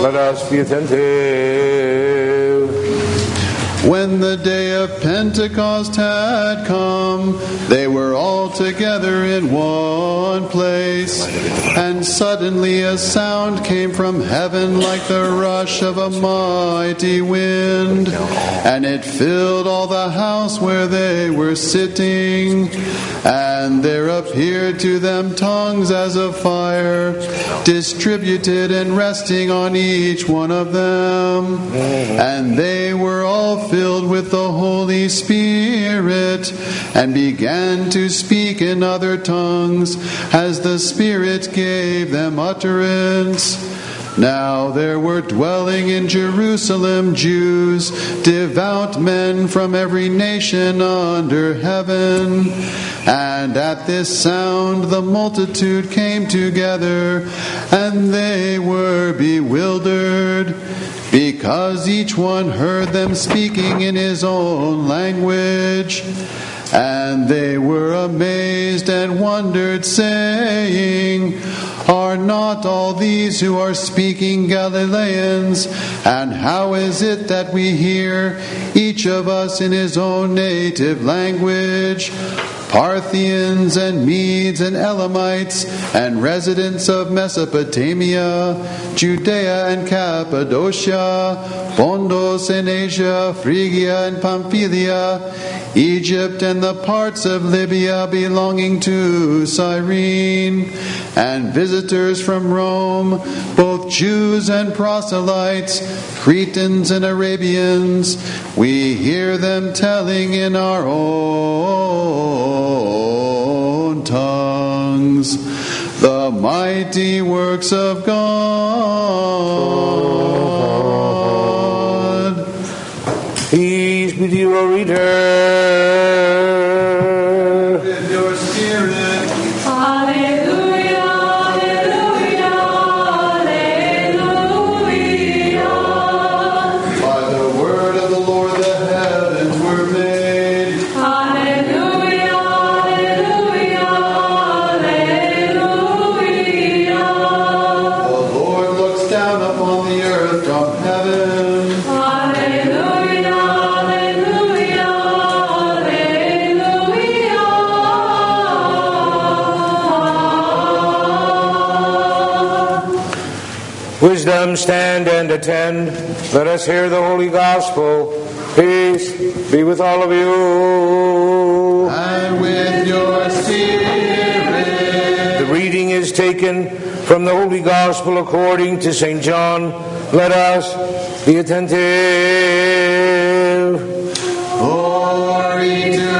Let us be attentive. When the day of Pentecost had come, they were all together in one place. And suddenly a sound came from heaven like the rush of a mighty wind, and it filled all the house where they were sitting. And there appeared to them tongues as of fire, distributed and resting on each one of them. And they were all filled with the Holy Spirit and began to speak in other tongues as the Spirit gave them utterance. Now there were dwelling in Jerusalem Jews, devout men from every nation under heaven. And at this sound the multitude came together, and they were bewildered, because each one heard them speaking in his own language. And they were amazed and wondered, saying, Are not all these who are speaking Galileans? And how is it that we hear, each of us in his own native language? Parthians and Medes and Elamites and residents of Mesopotamia, Judea and Cappadocia, Pontus and Asia, Phrygia and Pamphylia, Egypt and the parts of Libya belonging to Cyrene, and visitors from Rome, both Jews and proselytes, Cretans and Arabians, we hear them telling in our own mighty works of God. Peace be to you, O reader. Wisdom, stand and attend. Let us hear the holy gospel. Peace be with all of you. And with your spirit. The reading is taken from the Holy Gospel according to St. John. Let us be attentive. Glory to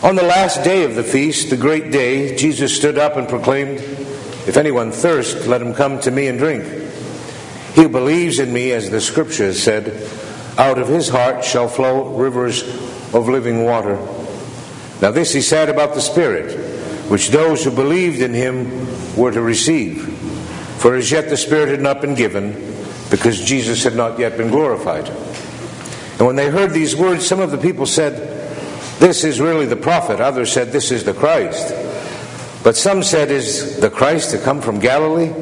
On the last day of the feast, the great day, Jesus stood up and proclaimed, If anyone thirst, let him come to me and drink. He who believes in me, as the scripture said, out of his heart shall flow rivers of living water. Now, this he said about the Spirit, which those who believed in him were to receive. For as yet the Spirit had not been given, because Jesus had not yet been glorified. And when they heard these words, some of the people said, This is really the prophet. Others said, This is the Christ. But some said, Is the Christ to come from Galilee?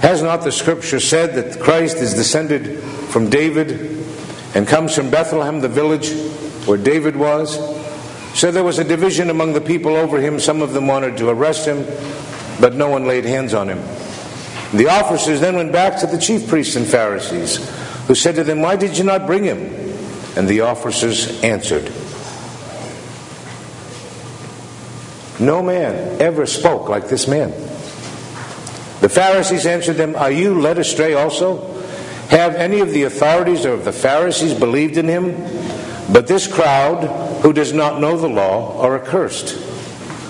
Has not the scripture said that Christ is descended from David and comes from Bethlehem, the village where David was? So there was a division among the people over him. Some of them wanted to arrest him, but no one laid hands on him. The officers then went back to the chief priests and Pharisees, who said to them, Why did you not bring him? And the officers answered, No man ever spoke like this man. The Pharisees answered them, Are you led astray also? Have any of the authorities or of the Pharisees believed in him? But this crowd, who does not know the law, are accursed.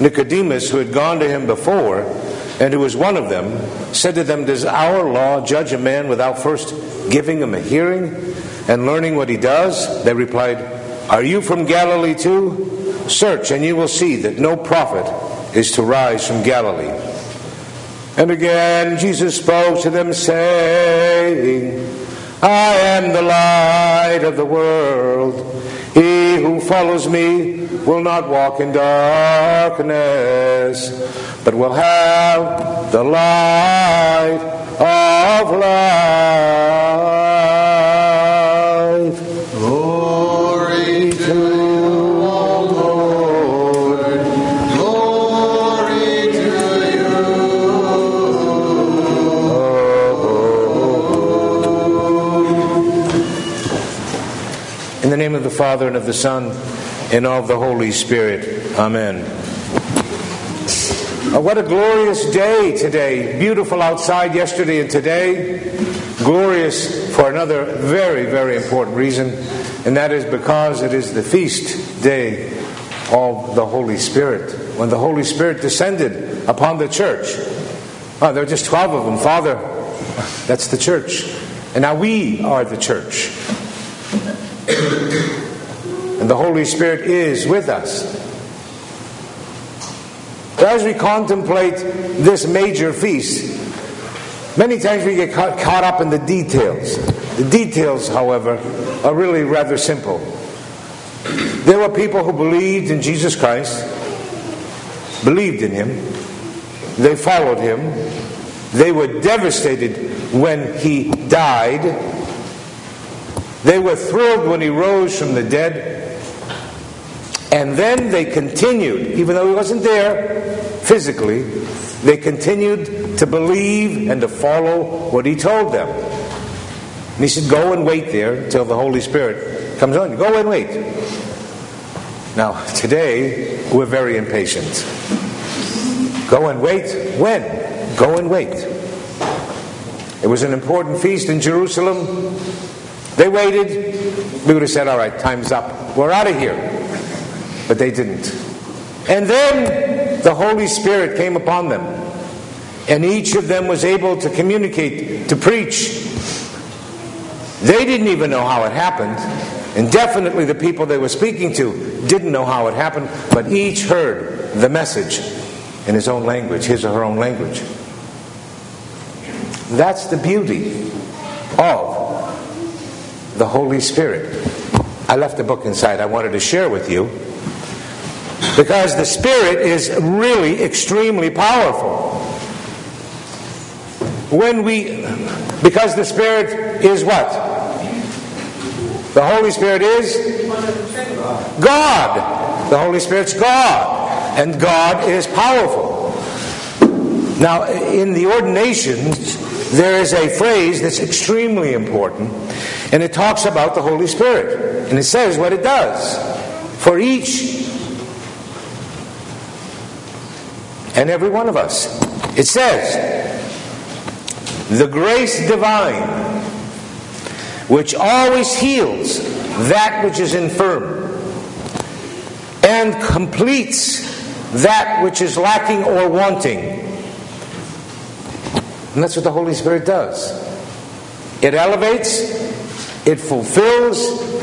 Nicodemus, who had gone to him before, and who was one of them, said to them, Does our law judge a man without first giving him a hearing and learning what he does? They replied, Are you from Galilee too? Search, and you will see that no prophet is to rise from Galilee. And again Jesus spoke to them, saying, I am the light of the world. He who follows me will not walk in darkness, but will have the light of life. Name of the Father, and of the Son, and of the Holy Spirit. Amen. Uh, what a glorious day today. Beautiful outside yesterday and today. Glorious for another very, very important reason, and that is because it is the feast day of the Holy Spirit. When the Holy Spirit descended upon the church. Oh, there are just 12 of them. Father, that's the church. And now we are the church. And the Holy Spirit is with us. As we contemplate this major feast, many times we get caught, caught up in the details. The details, however, are really rather simple. There were people who believed in Jesus Christ, believed in Him, they followed Him, they were devastated when He died. They were thrilled when he rose from the dead. And then they continued, even though he wasn't there physically, they continued to believe and to follow what he told them. And he said, Go and wait there until the Holy Spirit comes on you. Go and wait. Now, today, we're very impatient. Go and wait. When? Go and wait. It was an important feast in Jerusalem. They waited. We would have said, all right, time's up. We're out of here. But they didn't. And then the Holy Spirit came upon them. And each of them was able to communicate, to preach. They didn't even know how it happened. And definitely the people they were speaking to didn't know how it happened. But each heard the message in his own language, his or her own language. That's the beauty of the Holy Spirit. I left a book inside I wanted to share with you because the Spirit is really extremely powerful. When we, because the Spirit is what? The Holy Spirit is God. The Holy Spirit's God. And God is powerful. Now, in the ordinations, there is a phrase that's extremely important, and it talks about the Holy Spirit. And it says what it does for each and every one of us. It says, the grace divine, which always heals that which is infirm and completes that which is lacking or wanting. And that's what the Holy Spirit does. It elevates, it fulfills,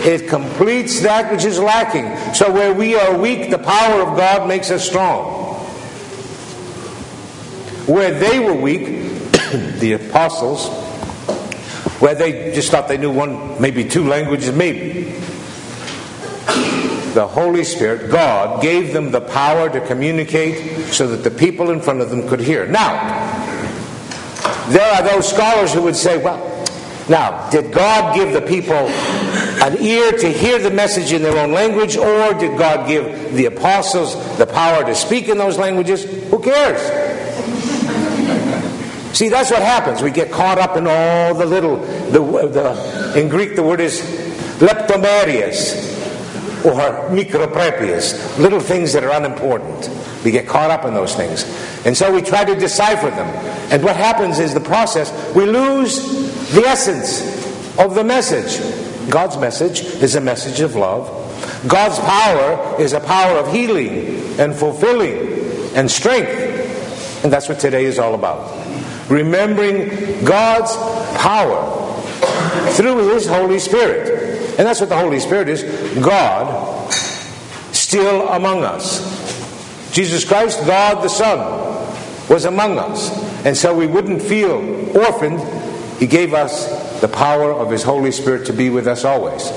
it completes that which is lacking. So where we are weak, the power of God makes us strong. Where they were weak, the apostles, where they just thought they knew one, maybe two languages, maybe. The Holy Spirit, God, gave them the power to communicate so that the people in front of them could hear. Now, there are those scholars who would say, well, now, did God give the people an ear to hear the message in their own language, or did God give the apostles the power to speak in those languages? Who cares? See, that's what happens. We get caught up in all the little, the, the, in Greek the word is leptomerias or microprepias, little things that are unimportant. We get caught up in those things. And so we try to decipher them. And what happens is the process, we lose the essence of the message. God's message is a message of love. God's power is a power of healing and fulfilling and strength. And that's what today is all about. Remembering God's power through His Holy Spirit. And that's what the Holy Spirit is God still among us. Jesus Christ, God the Son, was among us. And so we wouldn't feel orphaned. He gave us the power of His Holy Spirit to be with us always.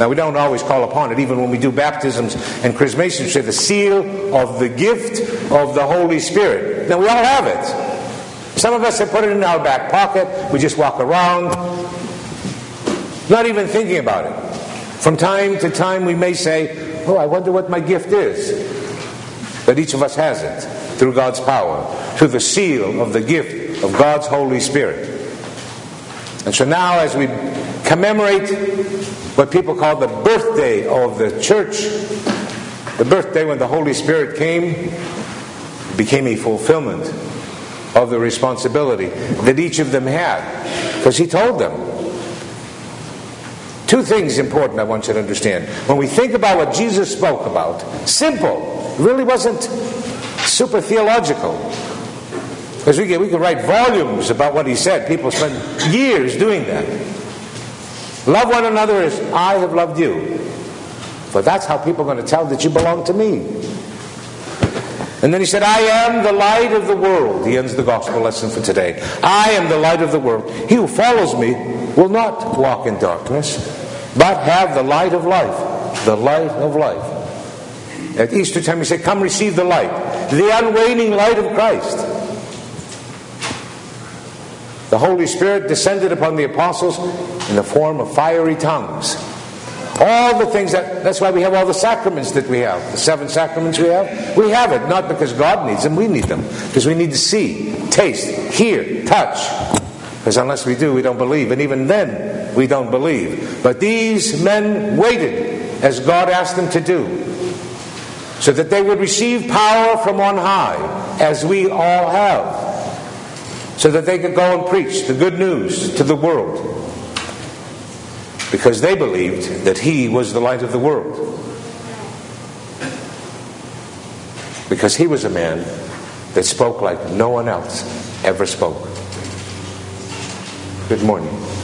Now, we don't always call upon it, even when we do baptisms and chrismations, we say the seal of the gift of the Holy Spirit. Now, we all have it. Some of us have put it in our back pocket. We just walk around, not even thinking about it. From time to time, we may say, Oh, I wonder what my gift is. But each of us has it through God's power, through the seal of the gift of God's Holy Spirit. And so now, as we commemorate what people call the birthday of the church, the birthday when the Holy Spirit came, became a fulfillment of the responsibility that each of them had. Because He told them. Two things important I want you to understand. When we think about what Jesus spoke about, simple, really wasn't super theological. Because we could, we could write volumes about what he said. People spend years doing that. Love one another as I have loved you. For that's how people are going to tell that you belong to me. And then he said, I am the light of the world. He ends the gospel lesson for today. I am the light of the world. He who follows me will not walk in darkness, but have the light of life. The light of life. At Easter time, we say, Come receive the light, the unwaning light of Christ. The Holy Spirit descended upon the apostles in the form of fiery tongues. All the things that, that's why we have all the sacraments that we have. The seven sacraments we have. We have it, not because God needs them, we need them. Because we need to see, taste, hear, touch. Because unless we do, we don't believe. And even then, we don't believe. But these men waited as God asked them to do. So that they would receive power from on high, as we all have. So that they could go and preach the good news to the world because they believed that he was the light of the world. Because he was a man that spoke like no one else ever spoke. Good morning.